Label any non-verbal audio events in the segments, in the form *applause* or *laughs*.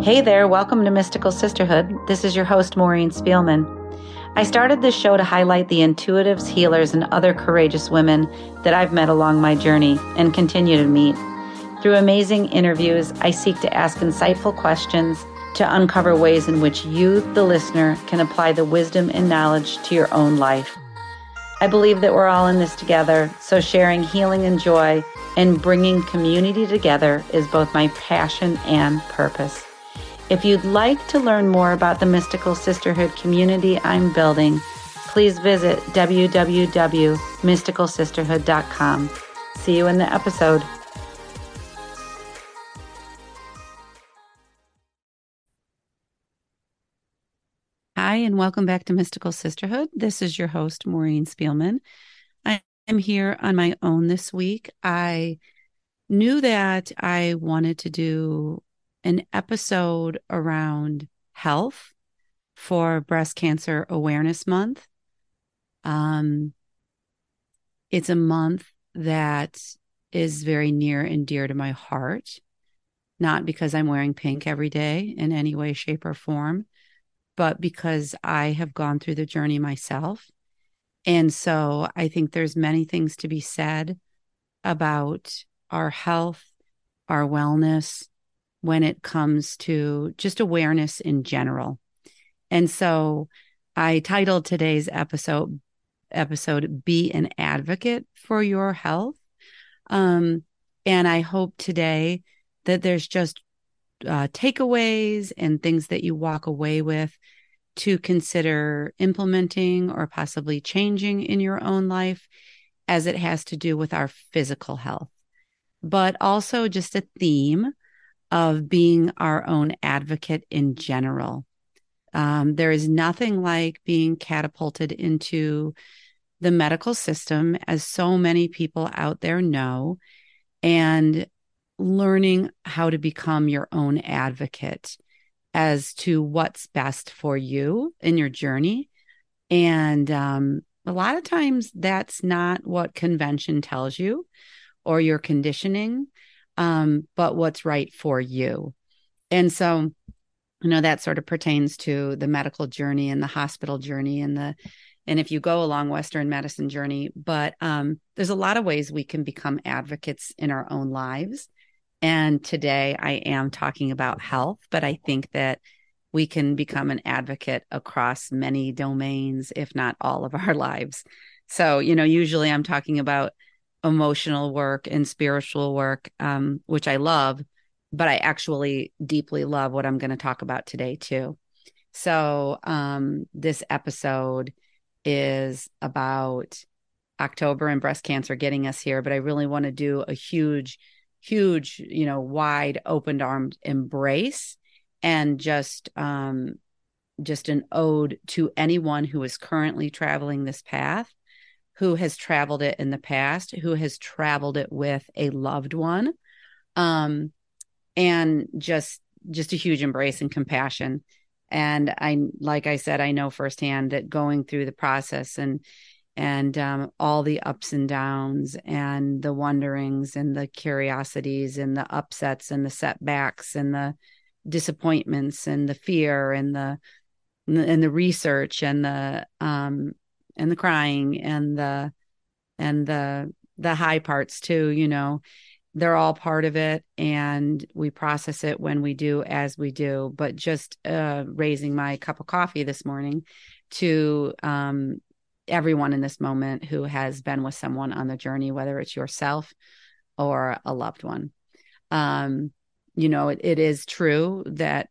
Hey there, welcome to Mystical Sisterhood. This is your host, Maureen Spielman. I started this show to highlight the intuitives, healers, and other courageous women that I've met along my journey and continue to meet. Through amazing interviews, I seek to ask insightful questions to uncover ways in which you, the listener, can apply the wisdom and knowledge to your own life. I believe that we're all in this together, so sharing healing and joy and bringing community together is both my passion and purpose. If you'd like to learn more about the Mystical Sisterhood community I'm building, please visit www.mysticalsisterhood.com. See you in the episode. Hi, and welcome back to Mystical Sisterhood. This is your host, Maureen Spielman. I am here on my own this week. I knew that I wanted to do an episode around health for Breast Cancer Awareness Month. Um, it's a month that is very near and dear to my heart, not because I'm wearing pink every day in any way, shape, or form, but because I have gone through the journey myself. And so I think there's many things to be said about our health, our wellness, when it comes to just awareness in general. And so I titled today's episode episode Be an Advocate for Your Health. Um, and I hope today that there's just uh, takeaways and things that you walk away with to consider implementing or possibly changing in your own life as it has to do with our physical health, but also just a theme of being our own advocate in general. Um, there is nothing like being catapulted into the medical system, as so many people out there know, and learning how to become your own advocate as to what's best for you in your journey. And um, a lot of times that's not what convention tells you or your conditioning um, but what's right for you. And so, you know, that sort of pertains to the medical journey and the hospital journey and the, and if you go along Western medicine journey, but um, there's a lot of ways we can become advocates in our own lives. And today I am talking about health, but I think that we can become an advocate across many domains, if not all of our *laughs* lives. So, you know, usually I'm talking about emotional work and spiritual work, um, which I love, but I actually deeply love what I'm going to talk about today, too. So, um, this episode is about October and breast cancer getting us here, but I really want to do a huge, huge, you know, wide open armed embrace and just, um, just an ode to anyone who is currently traveling this path who has traveled it in the past, who has traveled it with a loved one. Um, and just just a huge embrace and compassion. And I like I said, I know firsthand that going through the process and and um, all the ups and downs and the wonderings and the curiosities and the upsets and the setbacks and the disappointments and the fear and the and the research and the um and the crying and the and the the high parts too you know? They're all part of it and we process it when we do as we do. But just uh, raising my cup of coffee this morning to um, everyone in this moment who has been with someone on the journey whether it's yourself or a loved one. Um, you know it, it is true that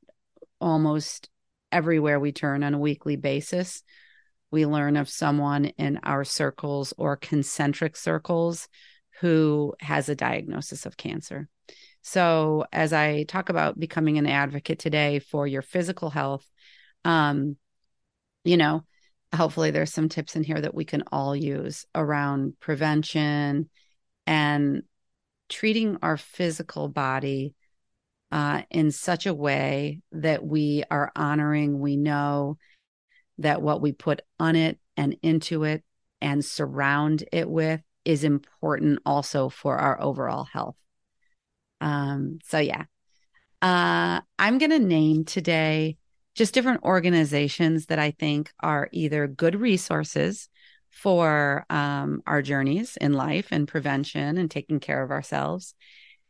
almost everywhere we turn on a weekly basis we learn of someone in our circles or concentric circles who has a diagnosis of cancer. So, as I talk about becoming an advocate today for your physical health, um, you know, hopefully there's some tips in here that we can all use around prevention and treating our physical body uh, in such a way that we are honoring, we know, that what we put on it and into it and surround it with is important also for our overall health. Um, so yeah. Uh, I'm going to name today just different organizations that I think are either good resources for um, our journeys in life and prevention and taking care of ourselves.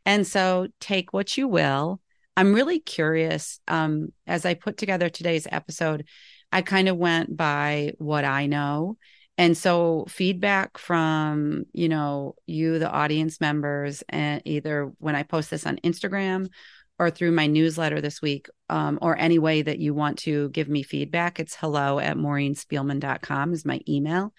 And so take what you will. I'm really curious. Um, as I put together today's episode, I kind of went by what I know. And so feedback from, you know, you, the audience members, and either when I post this on Instagram or through my newsletter this week, um, or any way that you want to give me feedback, it's hello at maureenspielman.com is my email.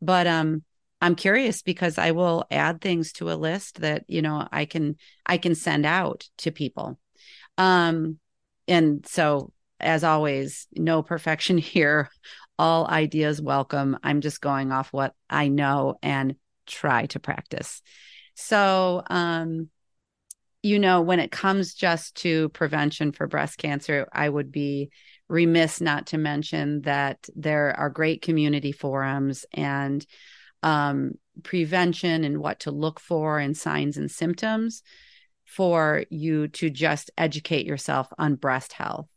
But um, I'm curious because I will add things to a list that, you know, I can I can send out to people. Um, and so as always, no perfection *laughs* here. All ideas welcome. I'm just going off what I know and try to practice. So, um, you know, when it comes just to prevention for breast cancer, I would be remiss not to mention that there are great community forums and um, prevention and what to look for and signs and symptoms for you to just educate yourself on breast health.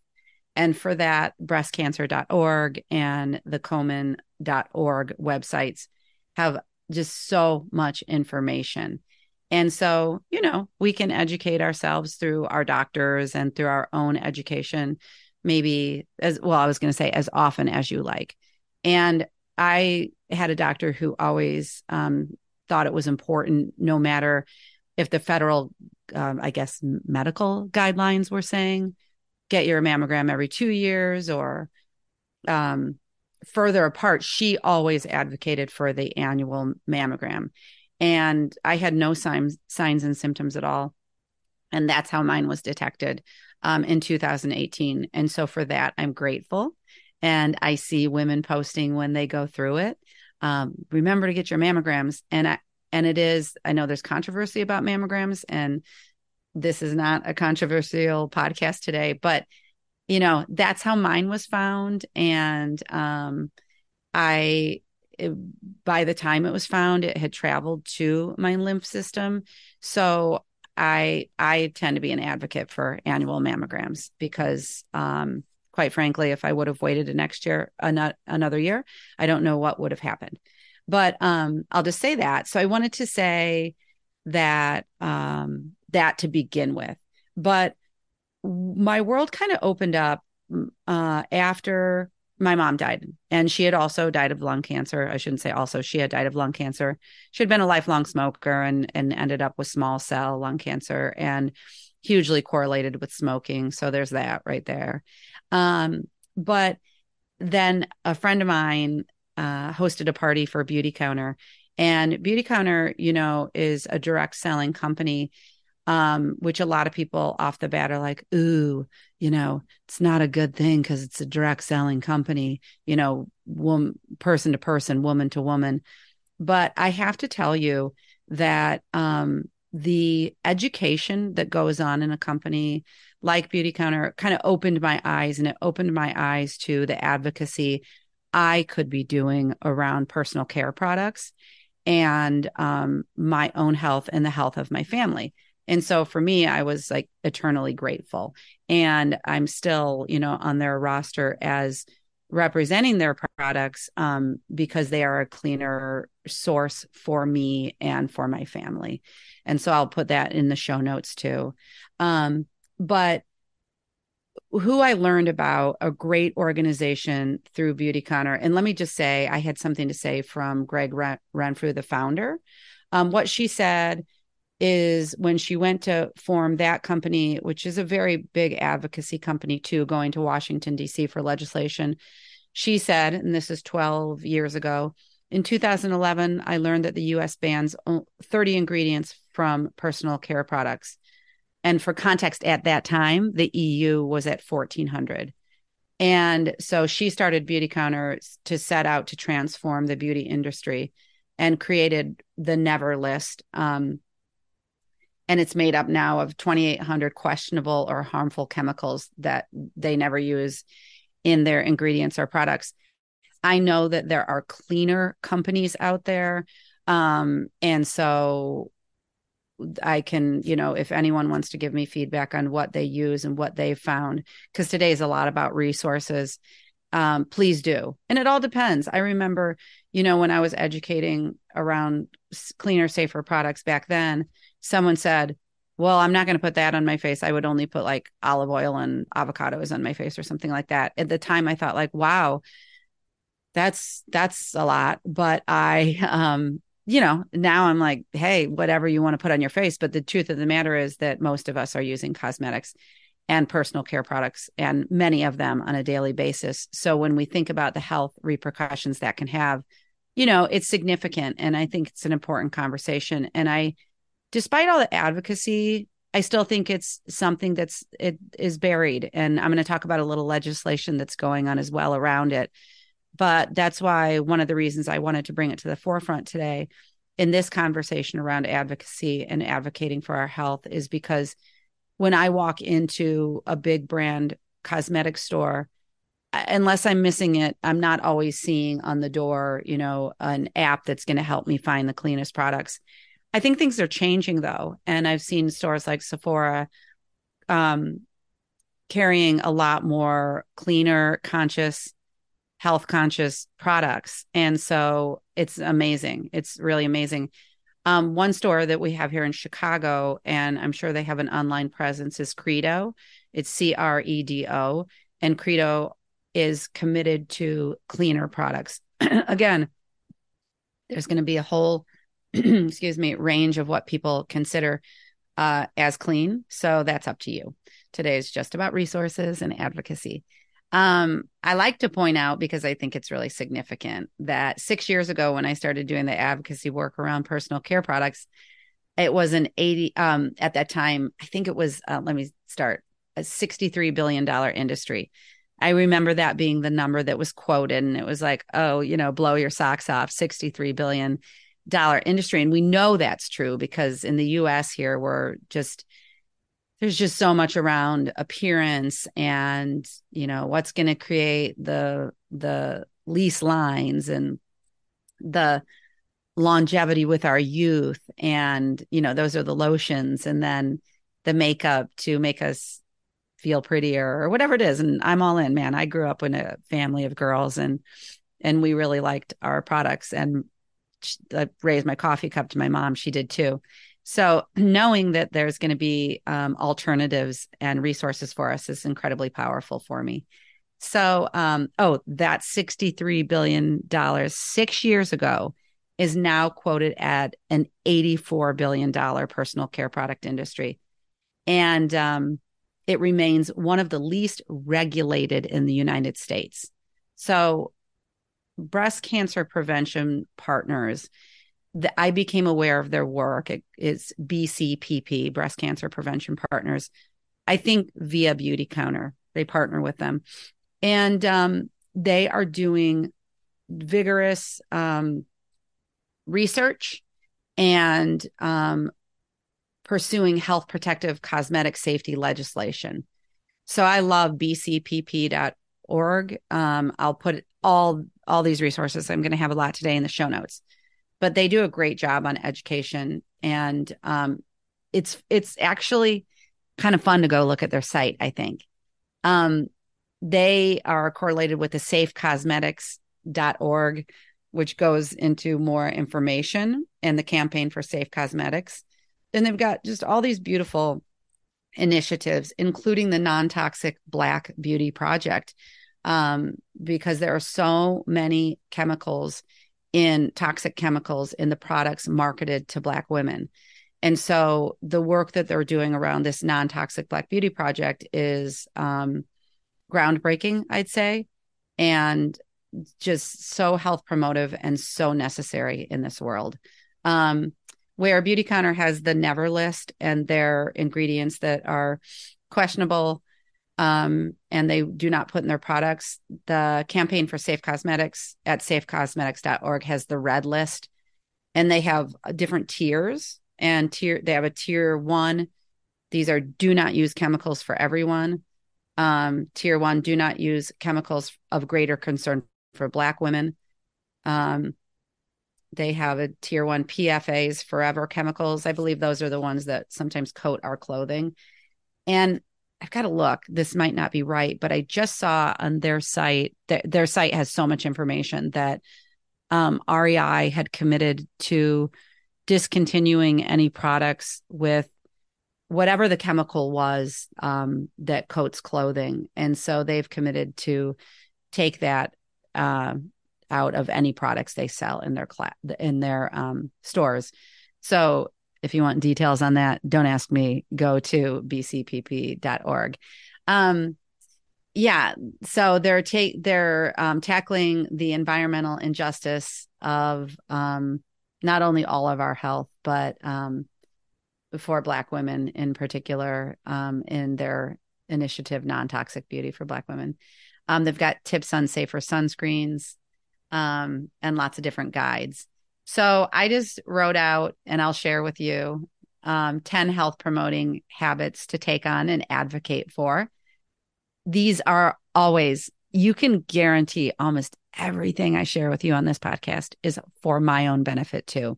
And for that, breastcancer.org and the Komen.org websites have just so much information. And so, you know, we can educate ourselves through our doctors and through our own education, maybe as well, I was going to say as often as you like. And I had a doctor who always um, thought it was important, no matter if the federal, um, I guess, medical guidelines were saying, get your mammogram every two years or um, further apart, she always advocated for the annual mammogram and I had no signs signs and symptoms at all. And that's how mine was detected um, in 2018. And so for that, I'm grateful. And I see women posting when they go through it. Um, remember to get your mammograms. And I, and it is, I know there's controversy about mammograms, and this is not a controversial podcast today, but you know, that's how mine was found. And um, I it, by the time it was found, it had traveled to my lymph system. So I I tend to be an advocate for annual mammograms because, um, quite frankly, if I would have waited a next year, an- another year, I don't know what would have happened. But um, I'll just say that. So I wanted to say that um, that to begin with. But my world kind of opened up uh, after my mom died and she had also died of lung cancer. I shouldn't say also she had died of lung cancer. She had been a lifelong smoker and and ended up with small cell lung cancer and hugely correlated with smoking. So there's that right there. Um, but then a friend of mine uh, hosted a party for Beautycounter and Beautycounter you know is a direct selling company um, which a lot of people off the bat are like, ooh, you know, it's not a good thing because it's a direct selling company, you know, woman, person to person, woman to woman. But I have to tell you that um, the education that goes on in a company like Beautycounter kind of opened my eyes and it opened my eyes to the advocacy I could be doing around personal care products and um, my own health and the health of my family. And so for me, I was like eternally grateful. And I'm still, you know, on their roster as representing their products um, because they are a cleaner source for me and for my family. And so I'll put that in the show notes too. Um, but who I learned about a great organization through Beautycounter, and let me just say, I had something to say from Gregg Ren- Renfrew, the founder. Um, what she said is when she went to form that company, which is a very big advocacy company too, going to Washington, D.C. for legislation. She said, and this is 12 years ago, in 2011, I learned that the US bans 30 ingredients from personal care products. And for context, at that time, the EU was at 1400. And so she started Beauty Beautycounter to set out to transform the beauty industry and created the Never list. Um, and it's made up now of 2800 questionable or harmful chemicals that they never use in their ingredients or products i know that there are cleaner companies out there um, and so I can, you know, if anyone wants to give me feedback on what they use and what they've found, because today is a lot about resources, um, please do. And it all depends. I remember, you know, when I was educating around cleaner, safer products back then, someone said, well, I'm not going to put that on my face. I would only put like olive oil and avocados on my face or something like that. At the time, I thought, like, wow, that's that's a lot. But I um you know, now I'm like, hey, whatever you want to put on your face. But the truth of the matter is that most of us are using cosmetics and personal care products, and many of them on a daily basis. So when we think about the health repercussions that can have, you know, it's significant. And I think it's an important conversation. And I, despite all the advocacy, I still think it's something that's it is buried. And I'm going to talk about a little legislation that's going on as well around it but that's why one of the reasons I wanted to bring it to the forefront today in this conversation around advocacy and advocating for our health is because when I walk into a big brand cosmetic store, uh, unless I'm missing it, I'm not always seeing on the door, you know, an app that's going to help me find the cleanest products. I think things are changing though. And I've seen stores like Sephora um, carrying a lot more cleaner, conscious health conscious products. And so it's amazing. It's really amazing. Um, one store that we have here in Chicago, and I'm sure they have an online presence, is Credo. It's C R E D O. And Credo is committed to cleaner products. *clears throat* Again, there's going to be a whole, *clears throat* excuse me, range of what people consider uh, as clean. So that's up to you. Today is just about resources and advocacy. Um, I like to point out because I think it's really significant that six years ago, when I started doing the advocacy work around personal care products, it was an 80, um, at that time, I think it was, uh, let me start, a $63 billion industry. I remember that being the number that was quoted, and it was like, oh, you know, blow your socks off, $63 billion industry. And we know that's true because in the US here, we're just, there's just so much around appearance and you know what's going to create the the lease lines and the longevity with our youth. And you know those are the lotions and then the makeup to make us feel prettier or whatever it is. And I'm all in man. I grew up in a family of girls and and we really liked our products. And I raised my coffee cup to my mom she did too so knowing that there's going to be um, alternatives and resources for us is incredibly powerful for me. So, um, oh, that $63 billion six six years ago is now quoted at an $84 billion personal care product industry. And um, it remains one of the least regulated in the United States. So, breast cancer prevention partners the, I became aware of their work. It, it's BCPP, Breast Cancer Prevention Partners. I think via Beautycounter they partner with them. And um, they are doing vigorous um, research and um, pursuing health protective cosmetic safety legislation. So I love bcpp.org. Um, I'll put all all these resources. I'm going to have a lot today in the show notes. But they do a great job on education and um, it's it's actually kind of fun to go look at their site i think. Um, they are correlated with the safecosmetics.org which goes into more information and the campaign for safe cosmetics. And they've got just all these beautiful initiatives including the non-toxic black beauty project um, because there are so many chemicals in toxic chemicals in the products marketed to Black women. And so the work that they're doing around this non toxic Black Beauty project is um, groundbreaking, I'd say, and just so health promotive and so necessary in this world. Um, where Beauty Beautycounter has the never list and their ingredients that are questionable um, and they do not put in their products. The campaign for Safe Cosmetics at safecosmetics.org has the red list, and they have different tiers. And tier they have a tier one. These are do not use chemicals for everyone. Um, tier one, do not use chemicals of greater concern for Black women. Um, they have a tier one PFAs, forever chemicals. I believe those are the ones that sometimes coat our clothing. And I've got to look. This might not be right, but I just saw on their site that their site has so much information that um, REI had committed to discontinuing any products with whatever the chemical was um, that coats clothing, and so they've committed to take that uh, out of any products they sell in their cla- in their um, stores. So if you want details on that, don't ask me. Go to bcpp.org. Um, yeah, so they're take they're um, tackling the environmental injustice of um, not only all of our health, but um, for Black women in particular, um, in their initiative, non toxic beauty for Black women. Um, they've got tips on safer sunscreens and lots of different guides. So I just wrote out, and I'll share with you um, 10 health promoting habits to take on and advocate for. These are always, you can guarantee almost everything I share with you on this podcast is for my own benefit too.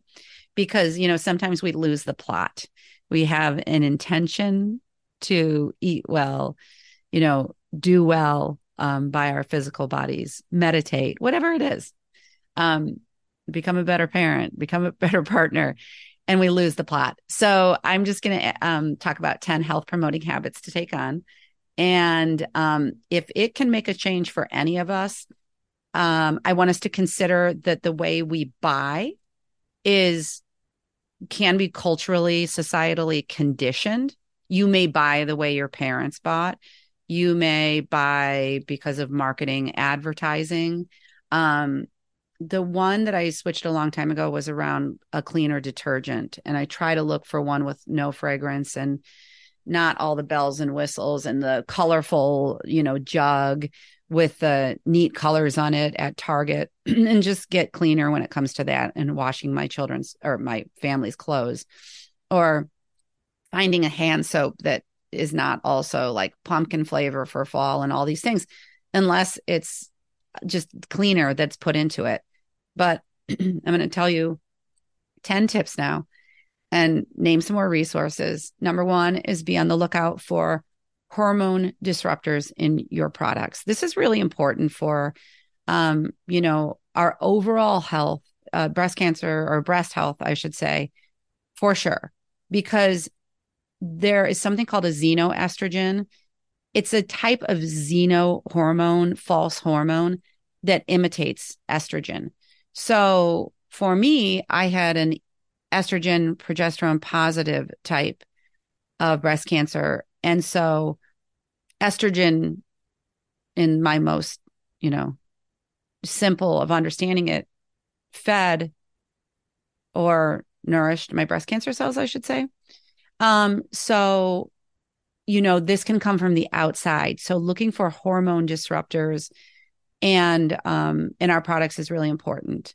Because, you know, sometimes we lose the plot. We have an intention to eat well, you know, do well um, by our physical bodies, meditate, whatever it is. Um, become a better parent, become a *laughs* better partner, and we lose the plot. So I'm just going to um, talk about 10 health promoting habits to take on. And um, if it can make a change for any of us, um, I want us to consider that the way we buy is can be culturally, societally conditioned. You may buy the way your parents bought. You may buy because of marketing, advertising. Um, the one that I switched a long time ago was around a cleaner detergent. And I try to look for one with no fragrance and not all the bells and whistles and the colorful, you know, jug with the neat colors on it at Target *clears throat* and just get cleaner when it comes to that and washing my children's or my family's clothes or finding a hand soap that is not also like pumpkin flavor for fall and all these things unless it's just cleaner that's put into it. But *clears throat* I'm going to tell you 10 tips now and name some more resources. Number one is be on the lookout for hormone disruptors in your products. This is really important for, um, you know, our overall health, uh, breast cancer or breast health, I should say, for sure, because there is something called a xenoestrogen it's a type of xenohormone, false hormone that imitates estrogen. So for me, I had an estrogen progesterone positive type of breast cancer. And so estrogen in my most, you know, simple of understanding it fed or nourished my breast cancer cells, I should say. Um, so you know, this can come from the outside. So looking for hormone disruptors and um, in our products is really important.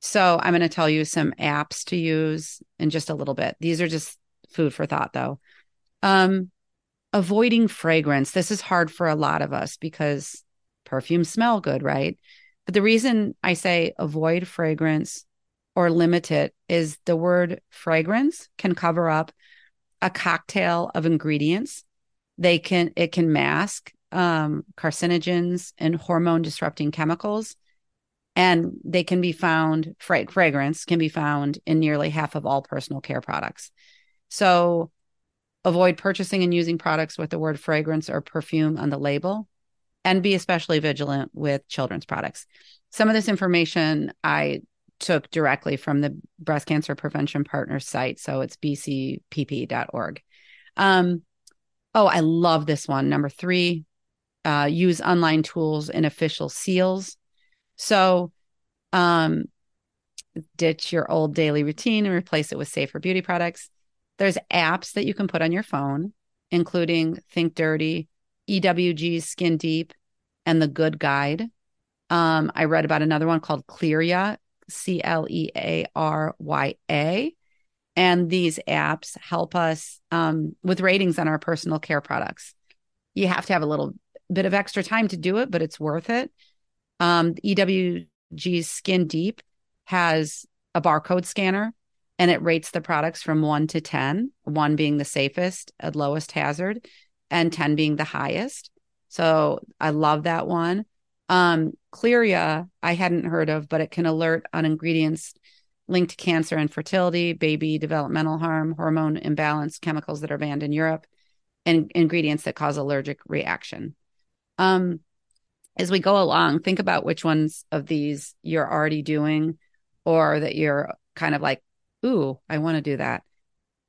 So I'm going to tell you some apps to use in just a little bit. These are just food for thought, though. Um, avoiding fragrance. This is hard for a lot of us because perfumes smell good, right? But the reason I say avoid fragrance or limit it is the word fragrance can cover up a cocktail of ingredients. They can it can mask um, carcinogens and hormone disrupting chemicals, and they can be found fra- fragrance can be found in nearly half of all personal care products. So avoid purchasing and using products with the word fragrance or perfume on the label and be especially vigilant with children's products. Some of this information I took directly from the Breast Cancer Prevention Partners site. So it's bcpp.org. Um, oh, I love this one. Number three, uh, use online tools and official seals. So um, ditch your old daily routine and replace it with safer beauty products. There's apps that you can put on your phone, including Think Dirty, EWG's Skin Deep, and The Good Guide. Um, I read about another one called Clearya, C L E A R Y A. And these apps help us um, with ratings on our personal care products. You have to have a little bit of extra time to do it, but it's worth it. Um, EWG's Skin Deep has a barcode scanner and it rates the products from one to 10, one being the safest at lowest hazard, and 10 being the highest. So I love that one. Um, Clearya, I hadn't heard of, but it can alert on ingredients linked to cancer and fertility, baby developmental harm, hormone imbalance, chemicals that are banned in Europe, and ingredients that cause allergic reaction. Um, as we go along, think about which ones of these you're already doing or that you're kind of like, ooh, I want to do that.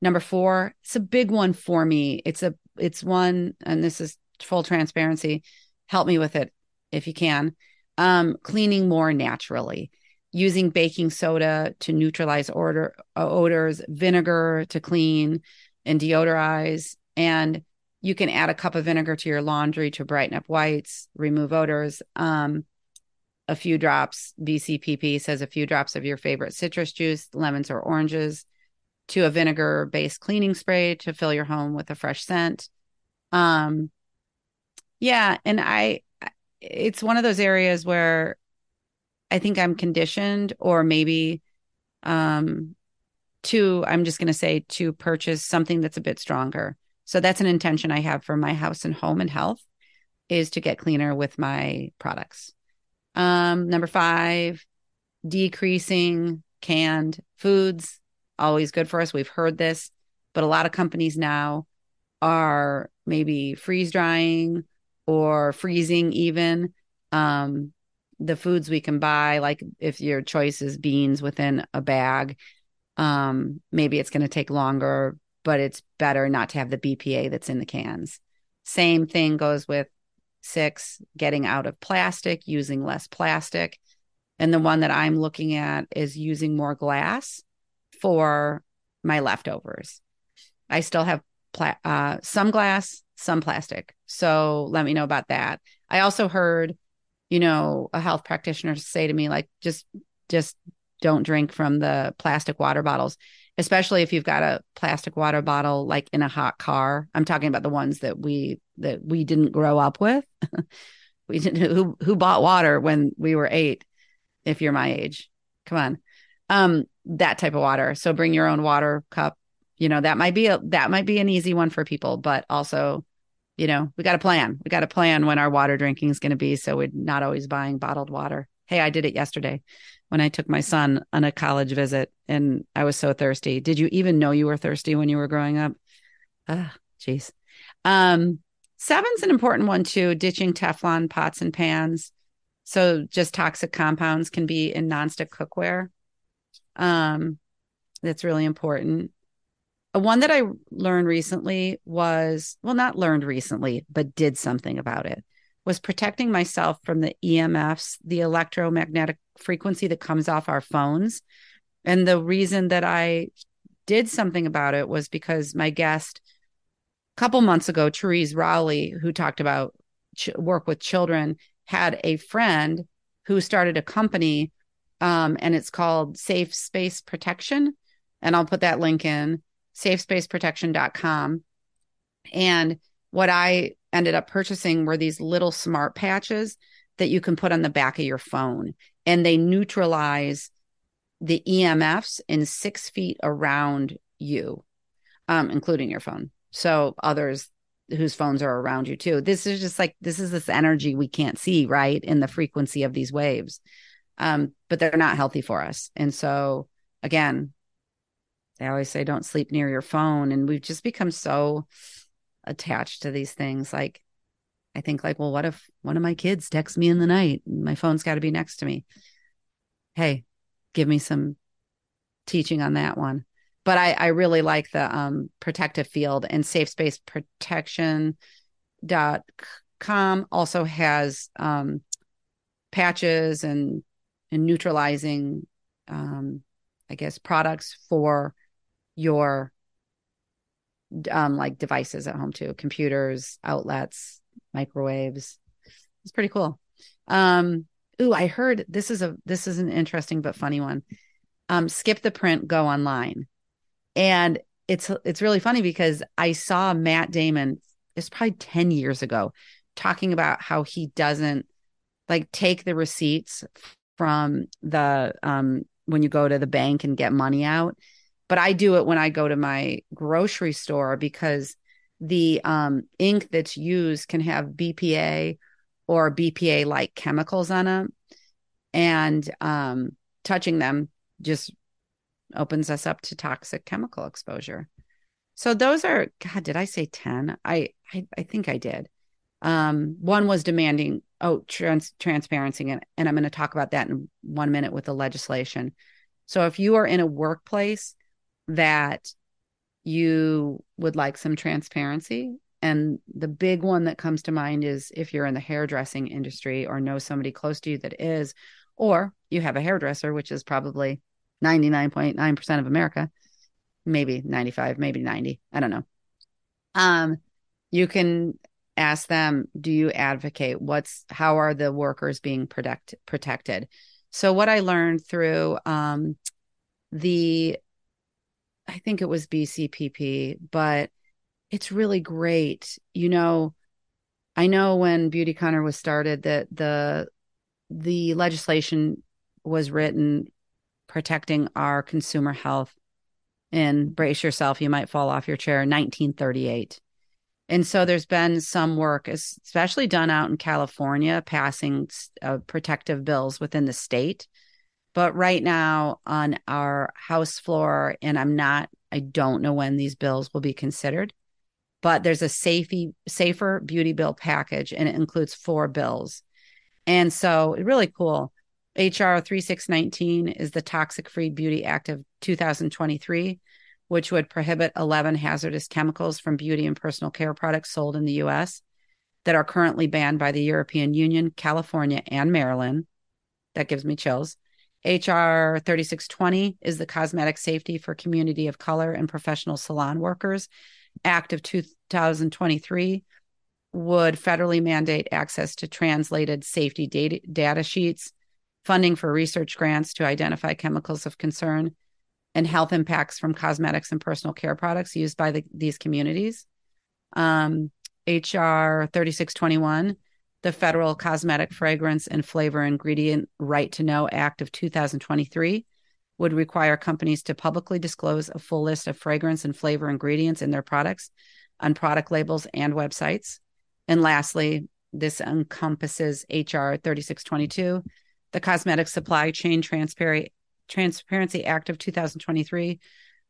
Number four, it's a big one for me. It's a it's one, and this is full transparency. Help me with it if you can. Um, cleaning more naturally, using baking soda to neutralize odor, uh, odors, vinegar to clean and deodorize, and you can add a cup of vinegar to your laundry to brighten up whites, remove odors. Um, a few drops, BCPP says a few drops of your favorite citrus juice, lemons or oranges, to a vinegar based cleaning spray to fill your home with a fresh scent. Um, yeah. And I, it's one of those areas where I think I'm conditioned, or maybe um, to, I'm just going to say to purchase something that's a bit stronger. So that's an intention I have for my house and home and health is to get cleaner with my products. Um, number five, decreasing canned foods, always good for us. We've heard this, but a lot of companies now are maybe freeze drying or freezing even um, the foods we can buy. Like if your choice is beans within a bag, um, maybe it's going to take longer but it's better not to have the BPA that's in the cans. Same thing goes with six, getting out of plastic, using less plastic. And the one that I'm looking at is using more glass for my leftovers. I still have pla- uh, some glass, some plastic. So let me know about that. I also heard, you know, a health practitioner say to me, like, just, just don't drink from the plastic water bottles especially if you've got a plastic water bottle like in a hot car. I'm talking about the ones that we that we didn't grow up with. *laughs* we didn't who who bought water when we were 8 if you're my age. Come on. Um that type of water. So bring your own water cup. You know, that might be a that might be an easy one for people, but also you know, we got a plan. We got a plan when our water drinking is going to be so we're not always buying bottled water. Hey, I did it yesterday when I took my son on a college visit and I was so thirsty. Did you even know you were thirsty when you were growing up? Ah, jeez. Um, seven's an important one too, ditching Teflon pots and pans. So just toxic compounds can be in nonstick cookware. Um, that's really important. One that I learned recently was, well, not learned recently, but did something about it was protecting myself from the EMFs, the electromagnetic frequency that comes off our phones. And the reason that I did something about it was because my guest a couple months ago, Therese Rowley, who talked about ch- work with children, had a friend who started a company um, and it's called Safe Space Protection. And I'll put that link in safespaceprotection.com. And what I ended up purchasing were these little smart patches that you can put on the back of your phone and they neutralize the EMFs in six feet around you, um, including your phone. So others whose phones are around you too. This is just like this is this energy we can't see, right? In the frequency of these waves. Um, but they're not healthy for us. And so again, they always say don't sleep near your phone. And we've just become so attached to these things. Like, I think, like, well, what if one of my kids texts me in the night? My phone's got to be next to me. Hey, give me some teaching on that one. But I, I really like the um, protective field and safe space protection dot com also has um, patches and and neutralizing um, I guess products for your um, like devices at home too computers outlets microwaves. It's pretty cool. Um ooh i heard this is a this is an interesting but funny one. Um skip the print go online. And it's it's really funny because i saw matt damon it's probably 10 years ago talking about how he doesn't like take the receipts from the um when you go to the bank and get money out. But I do it when I go to my grocery store because the um, ink that's used can have BPA or BPA like chemicals on them. And um, touching them just opens us up to toxic chemical exposure. So those are God, did I say 10? I I, I think I did. Um, one was demanding oh trans- transparency and, and i'm going to talk about that in one minute with the legislation so if you are in a workplace that you would like some transparency. And the big one that comes to mind is if you're in the hairdressing industry or know somebody close to you that is or you have a hairdresser which is probably 99.9% of america maybe 95 maybe 90 i don't know. Um you can ask them do you advocate? What's how are the workers being protect, protected? So what i learned through um, the i think it was bcpp but it's really great. You know i know when Beautycounter was started that the the legislation was written protecting our consumer health. And brace yourself you might fall off your chair in 1938 and so there's been some work, especially done out in California, passing uh, protective bills within the state. But right now on our House floor, and I'm not, I don't know when these bills will be considered, but there's a safety, safer beauty bill package, and it includes four bills. And so really cool. HR 3619 is the Toxic Free Beauty Act of 2023 which would prohibit 11 hazardous chemicals from beauty and personal care products sold in the US that are currently banned by the European Union, California, and Maryland. That gives me chills. HR 3620 is the Cosmetic Safety for Community of Color and Professional Salon Workers Act of 2023 would federally mandate access to translated safety data, data sheets, funding for research grants to identify chemicals of concern, and health impacts from cosmetics and personal care products used by the, these communities. Um, HR 3621, the Federal Cosmetic Fragrance and Flavor Ingredient Right to Know Act of 2023, would require companies to publicly disclose a full list of fragrance and flavor ingredients in their products on product labels and websites. And lastly, this encompasses HR 3622, the Cosmetic Supply Chain Transparency Act of 2023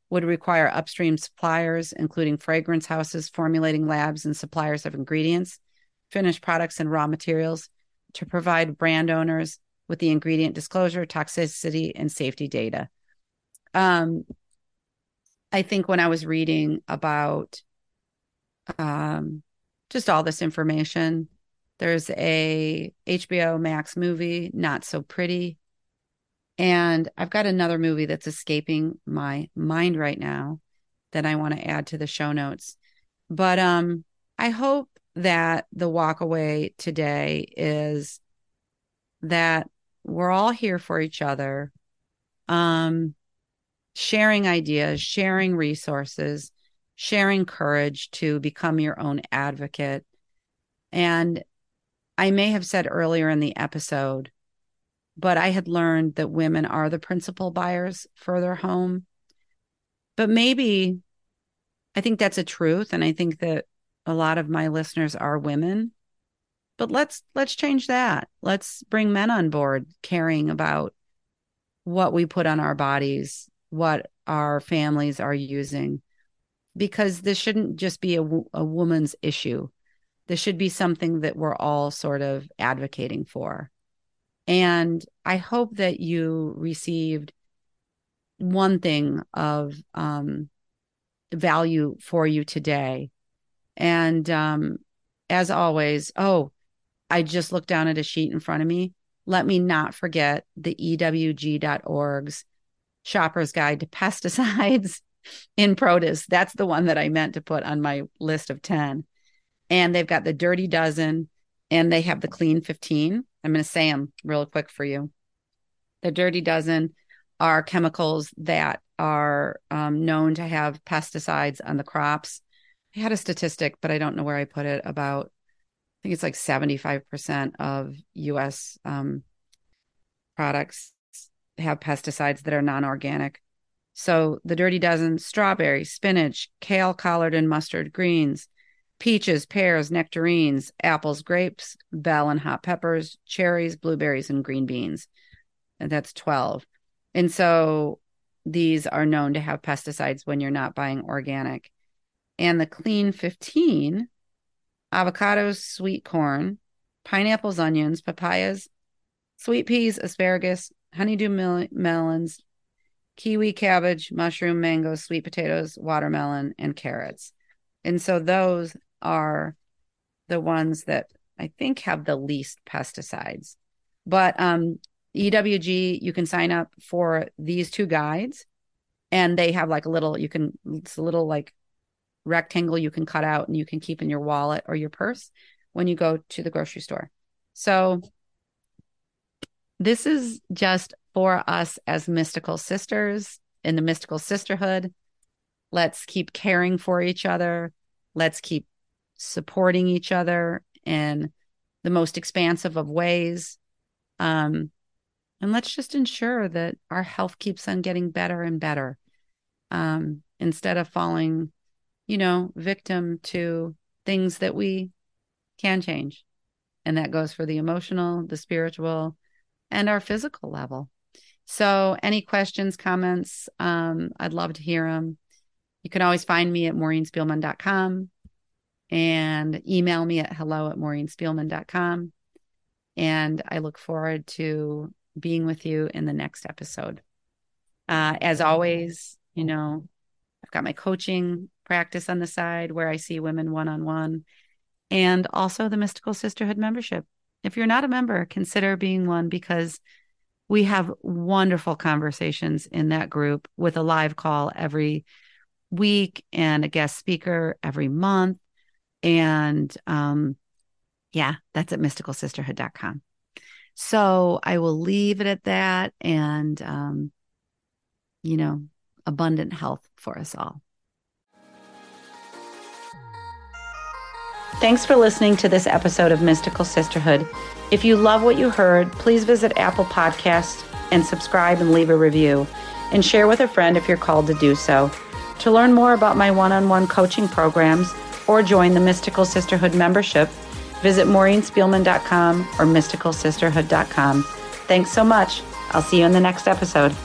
would require upstream suppliers, including fragrance houses, formulating labs, and suppliers of ingredients, finished products, and raw materials, to provide brand owners with the ingredient disclosure, toxicity, and safety data. Um, I think when I was reading about um, just all this information, there's a HBO Max movie, Not So Pretty, and I've got another movie that's escaping my mind right now that I want to add to the show notes. But um I hope that the walk away today is that we're all here for each other. Um sharing ideas, sharing resources, sharing courage to become your own advocate. And I may have said earlier in the episode but I had learned that women are the principal buyers for their home. But maybe I think that's a truth and I think that a lot of my listeners are women. But let's let's change that. Let's bring men on board caring about what we put on our bodies, what our families are using because this shouldn't just be a, a woman's issue. This should be something that we're all sort of advocating for. And I hope that you received one thing of um, value for you today. And um, as always, oh, I just looked down at a sheet in front of me. Let me not forget the EWG.org's shopper's guide to pesticides *laughs* in produce. That's the one that I meant to put on my list of 10. And they've got the dirty dozen and they have the clean 15. I'm going to say them real quick for you. The dirty dozen are chemicals that are um, known to have pesticides on the crops. I had a statistic, but I don't know where I put it about, I think it's like 75% of US um, products have pesticides that are non-organic. So the dirty dozen, strawberry, spinach, kale, collard, and mustard greens, peaches, pears, nectarines, apples, grapes, bell and hot peppers, cherries, blueberries, and green beans. And that's 12. And so these are known to have pesticides when you're not buying organic. And the clean 15 avocados, sweet corn, pineapples, onions, papayas, sweet peas, asparagus, honeydew mel- melons, kiwi, cabbage, mushroom, mango, sweet potatoes, watermelon, and carrots. And so those are the ones that I think have the least pesticides. But um, EWG, you can sign up for these two guides, and they have like a little, you can, it's a little like rectangle you can cut out and you can keep in your wallet or your purse when you go to the grocery store. So this is just for us as mystical sisters in the mystical sisterhood. Let's keep caring for each other. Let's keep supporting each other in the most expansive of ways. Um, and let's just ensure that our health keeps on getting better and better um, instead of falling, you know, victim to things that we can change. And that goes for the emotional, the spiritual, and our physical level. So, any questions, comments, um, I'd love to hear them. You can always find me at maureenspielman.com and email me at hello at maureenspielman.com. And I look forward to being with you in the next episode. Uh, as always, you know, I've got my coaching practice on the side where I see women one on one and also the Mystical Sisterhood membership. If you're not a member, consider being one because we have wonderful conversations in that group with a live call every week and a guest speaker every month. And um, yeah, that's at mysticalsisterhood.com. So I will leave it at that and, um, you know, abundant health for us all. Thanks for listening to this episode of Mystical Sisterhood. If you love what you heard, please visit Apple Podcasts and subscribe and leave a review, and share with a friend if you're called to do so. To learn more about my one on one coaching programs or join the Mystical Sisterhood membership, visit maureenspielman.com or mysticalsisterhood.com. Thanks so much. I'll see you in the next episode.